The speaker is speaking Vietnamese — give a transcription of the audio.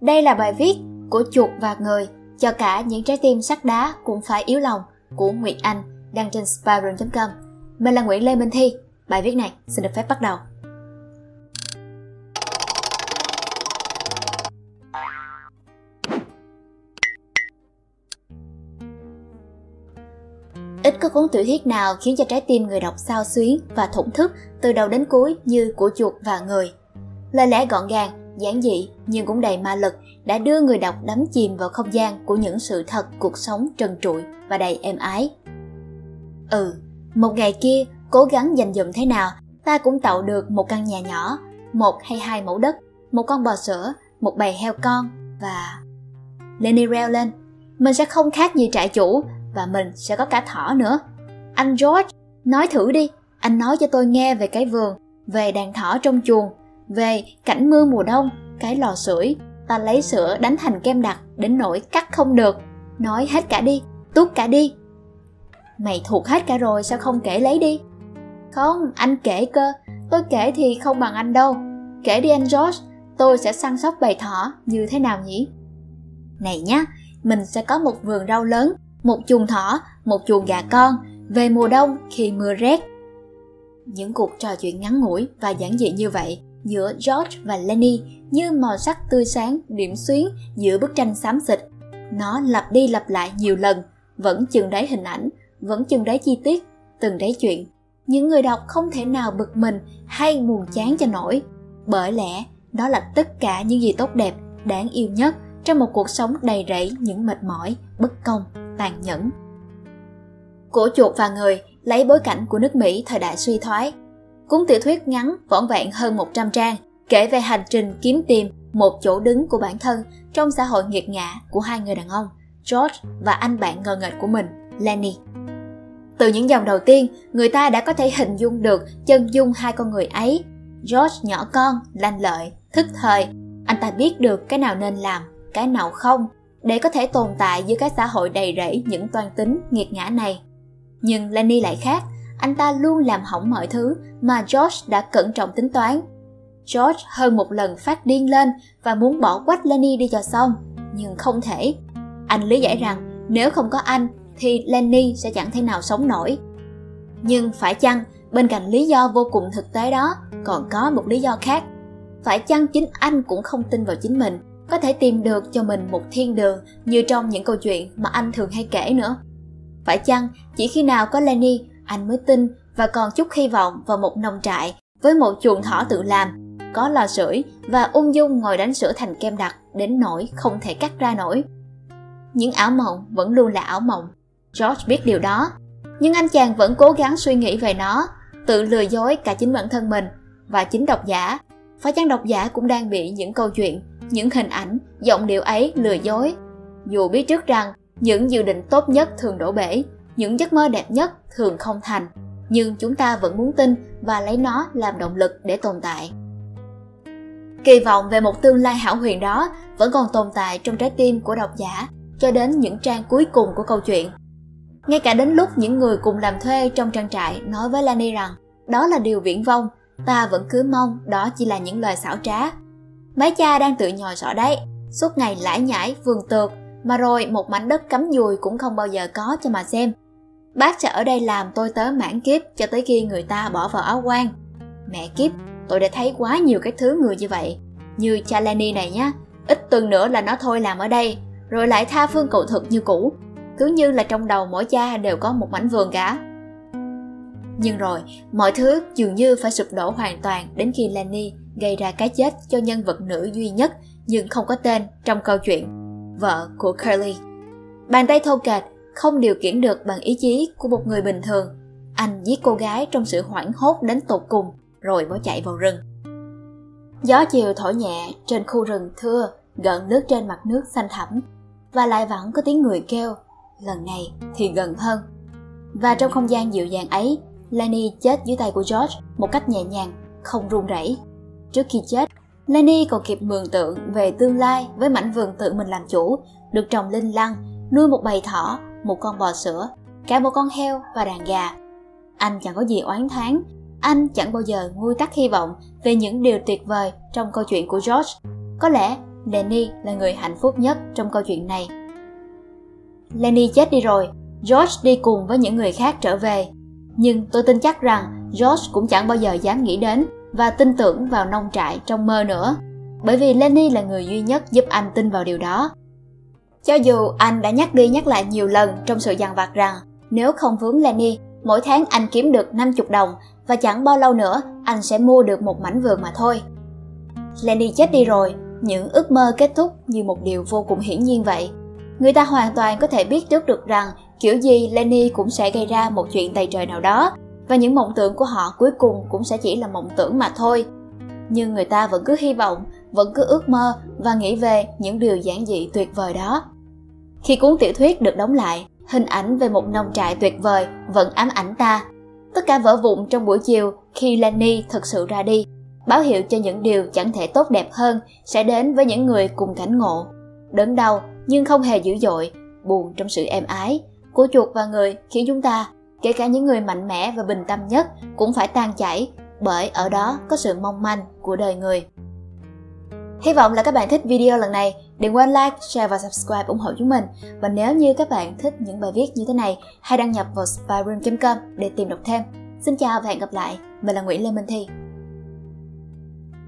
Đây là bài viết của chuột và người cho cả những trái tim sắt đá cũng phải yếu lòng của Nguyệt Anh đăng trên spiral.com. Mình là Nguyễn Lê Minh Thi. Bài viết này xin được phép bắt đầu. Ít có cuốn tiểu thuyết nào khiến cho trái tim người đọc sao xuyến và thổn thức từ đầu đến cuối như của chuột và người. Lời lẽ gọn gàng, giản dị nhưng cũng đầy ma lực đã đưa người đọc đắm chìm vào không gian của những sự thật cuộc sống trần trụi và đầy êm ái. Ừ, một ngày kia, cố gắng dành dụm thế nào, ta cũng tạo được một căn nhà nhỏ, một hay hai mẫu đất, một con bò sữa, một bầy heo con và... Lenny reo lên, mình sẽ không khác gì trại chủ và mình sẽ có cả thỏ nữa. Anh George, nói thử đi, anh nói cho tôi nghe về cái vườn, về đàn thỏ trong chuồng, về cảnh mưa mùa đông, cái lò sưởi, ta lấy sữa đánh thành kem đặc đến nỗi cắt không được. Nói hết cả đi, tút cả đi. Mày thuộc hết cả rồi sao không kể lấy đi? Không, anh kể cơ, tôi kể thì không bằng anh đâu. Kể đi anh George, tôi sẽ săn sóc bầy thỏ như thế nào nhỉ? Này nhá, mình sẽ có một vườn rau lớn một chuồng thỏ, một chuồng gà con, về mùa đông khi mưa rét. Những cuộc trò chuyện ngắn ngủi và giản dị như vậy giữa George và Lenny như màu sắc tươi sáng điểm xuyến giữa bức tranh xám xịt. Nó lặp đi lặp lại nhiều lần, vẫn chừng đáy hình ảnh, vẫn chừng đáy chi tiết, từng đáy chuyện. Những người đọc không thể nào bực mình hay buồn chán cho nổi, bởi lẽ đó là tất cả những gì tốt đẹp, đáng yêu nhất trong một cuộc sống đầy rẫy những mệt mỏi, bất công tàn nhẫn. Của chuột và người lấy bối cảnh của nước Mỹ thời đại suy thoái. Cuốn tiểu thuyết ngắn vỏn vẹn hơn 100 trang kể về hành trình kiếm tìm một chỗ đứng của bản thân trong xã hội nghiệt ngã của hai người đàn ông, George và anh bạn ngờ nghệch của mình, Lenny. Từ những dòng đầu tiên, người ta đã có thể hình dung được chân dung hai con người ấy. George nhỏ con, lanh lợi, thức thời. Anh ta biết được cái nào nên làm, cái nào không để có thể tồn tại giữa cái xã hội đầy rẫy những toan tính nghiệt ngã này. Nhưng Lenny lại khác, anh ta luôn làm hỏng mọi thứ mà George đã cẩn trọng tính toán. George hơn một lần phát điên lên và muốn bỏ quách Lenny đi cho xong, nhưng không thể. Anh lý giải rằng nếu không có anh thì Lenny sẽ chẳng thể nào sống nổi. Nhưng phải chăng bên cạnh lý do vô cùng thực tế đó còn có một lý do khác? Phải chăng chính anh cũng không tin vào chính mình có thể tìm được cho mình một thiên đường như trong những câu chuyện mà anh thường hay kể nữa. Phải chăng chỉ khi nào có Lenny, anh mới tin và còn chút hy vọng vào một nông trại với một chuồng thỏ tự làm, có lò sưởi và ung dung ngồi đánh sữa thành kem đặc đến nỗi không thể cắt ra nổi. Những ảo mộng vẫn luôn là ảo mộng. George biết điều đó, nhưng anh chàng vẫn cố gắng suy nghĩ về nó, tự lừa dối cả chính bản thân mình và chính độc giả. Phải chăng độc giả cũng đang bị những câu chuyện những hình ảnh, giọng điệu ấy lừa dối. Dù biết trước rằng những dự định tốt nhất thường đổ bể, những giấc mơ đẹp nhất thường không thành, nhưng chúng ta vẫn muốn tin và lấy nó làm động lực để tồn tại. Kỳ vọng về một tương lai hảo huyền đó vẫn còn tồn tại trong trái tim của độc giả cho đến những trang cuối cùng của câu chuyện. Ngay cả đến lúc những người cùng làm thuê trong trang trại nói với Lani rằng đó là điều viễn vông, ta vẫn cứ mong đó chỉ là những lời xảo trá Mấy cha đang tự nhồi sọ đấy, suốt ngày lải nhải, vườn tược, mà rồi một mảnh đất cắm dùi cũng không bao giờ có cho mà xem. Bác sẽ ở đây làm tôi tớ mãn kiếp cho tới khi người ta bỏ vào áo quan. Mẹ kiếp, tôi đã thấy quá nhiều cái thứ người như vậy. Như cha này nhá, ít tuần nữa là nó thôi làm ở đây, rồi lại tha phương cầu thực như cũ. Cứ như là trong đầu mỗi cha đều có một mảnh vườn cả. Nhưng rồi, mọi thứ dường như phải sụp đổ hoàn toàn đến khi Lenny gây ra cái chết cho nhân vật nữ duy nhất nhưng không có tên trong câu chuyện, vợ của Curly. Bàn tay thô kệch không điều khiển được bằng ý chí của một người bình thường. Anh giết cô gái trong sự hoảng hốt đến tột cùng rồi bỏ chạy vào rừng. Gió chiều thổi nhẹ trên khu rừng thưa gần nước trên mặt nước xanh thẳm và lại vẫn có tiếng người kêu lần này thì gần hơn và trong không gian dịu dàng ấy Lenny chết dưới tay của George một cách nhẹ nhàng không run rẩy Trước khi chết, Lenny còn kịp mường tượng về tương lai với mảnh vườn tự mình làm chủ, được trồng linh lăng, nuôi một bầy thỏ, một con bò sữa, cả một con heo và đàn gà. Anh chẳng có gì oán thán, anh chẳng bao giờ nguôi tắt hy vọng về những điều tuyệt vời trong câu chuyện của George. Có lẽ Lenny là người hạnh phúc nhất trong câu chuyện này. Lenny chết đi rồi, George đi cùng với những người khác trở về. Nhưng tôi tin chắc rằng George cũng chẳng bao giờ dám nghĩ đến và tin tưởng vào nông trại trong mơ nữa. Bởi vì Lenny là người duy nhất giúp anh tin vào điều đó. Cho dù anh đã nhắc đi nhắc lại nhiều lần trong sự dằn vặt rằng nếu không vướng Lenny, mỗi tháng anh kiếm được 50 đồng và chẳng bao lâu nữa anh sẽ mua được một mảnh vườn mà thôi. Lenny chết đi rồi, những ước mơ kết thúc như một điều vô cùng hiển nhiên vậy. Người ta hoàn toàn có thể biết trước được rằng kiểu gì Lenny cũng sẽ gây ra một chuyện tày trời nào đó và những mộng tưởng của họ cuối cùng cũng sẽ chỉ là mộng tưởng mà thôi. Nhưng người ta vẫn cứ hy vọng, vẫn cứ ước mơ và nghĩ về những điều giản dị tuyệt vời đó. Khi cuốn tiểu thuyết được đóng lại, hình ảnh về một nông trại tuyệt vời vẫn ám ảnh ta. Tất cả vỡ vụn trong buổi chiều khi Lenny thực sự ra đi, báo hiệu cho những điều chẳng thể tốt đẹp hơn sẽ đến với những người cùng cảnh ngộ. Đớn đau nhưng không hề dữ dội, buồn trong sự êm ái của chuột và người khiến chúng ta, kể cả những người mạnh mẽ và bình tâm nhất, cũng phải tan chảy bởi ở đó có sự mong manh của đời người. Hy vọng là các bạn thích video lần này. Đừng quên like, share và subscribe ủng hộ chúng mình. Và nếu như các bạn thích những bài viết như thế này, hãy đăng nhập vào spyroom.com để tìm đọc thêm. Xin chào và hẹn gặp lại. Mình là Nguyễn Lê Minh Thi.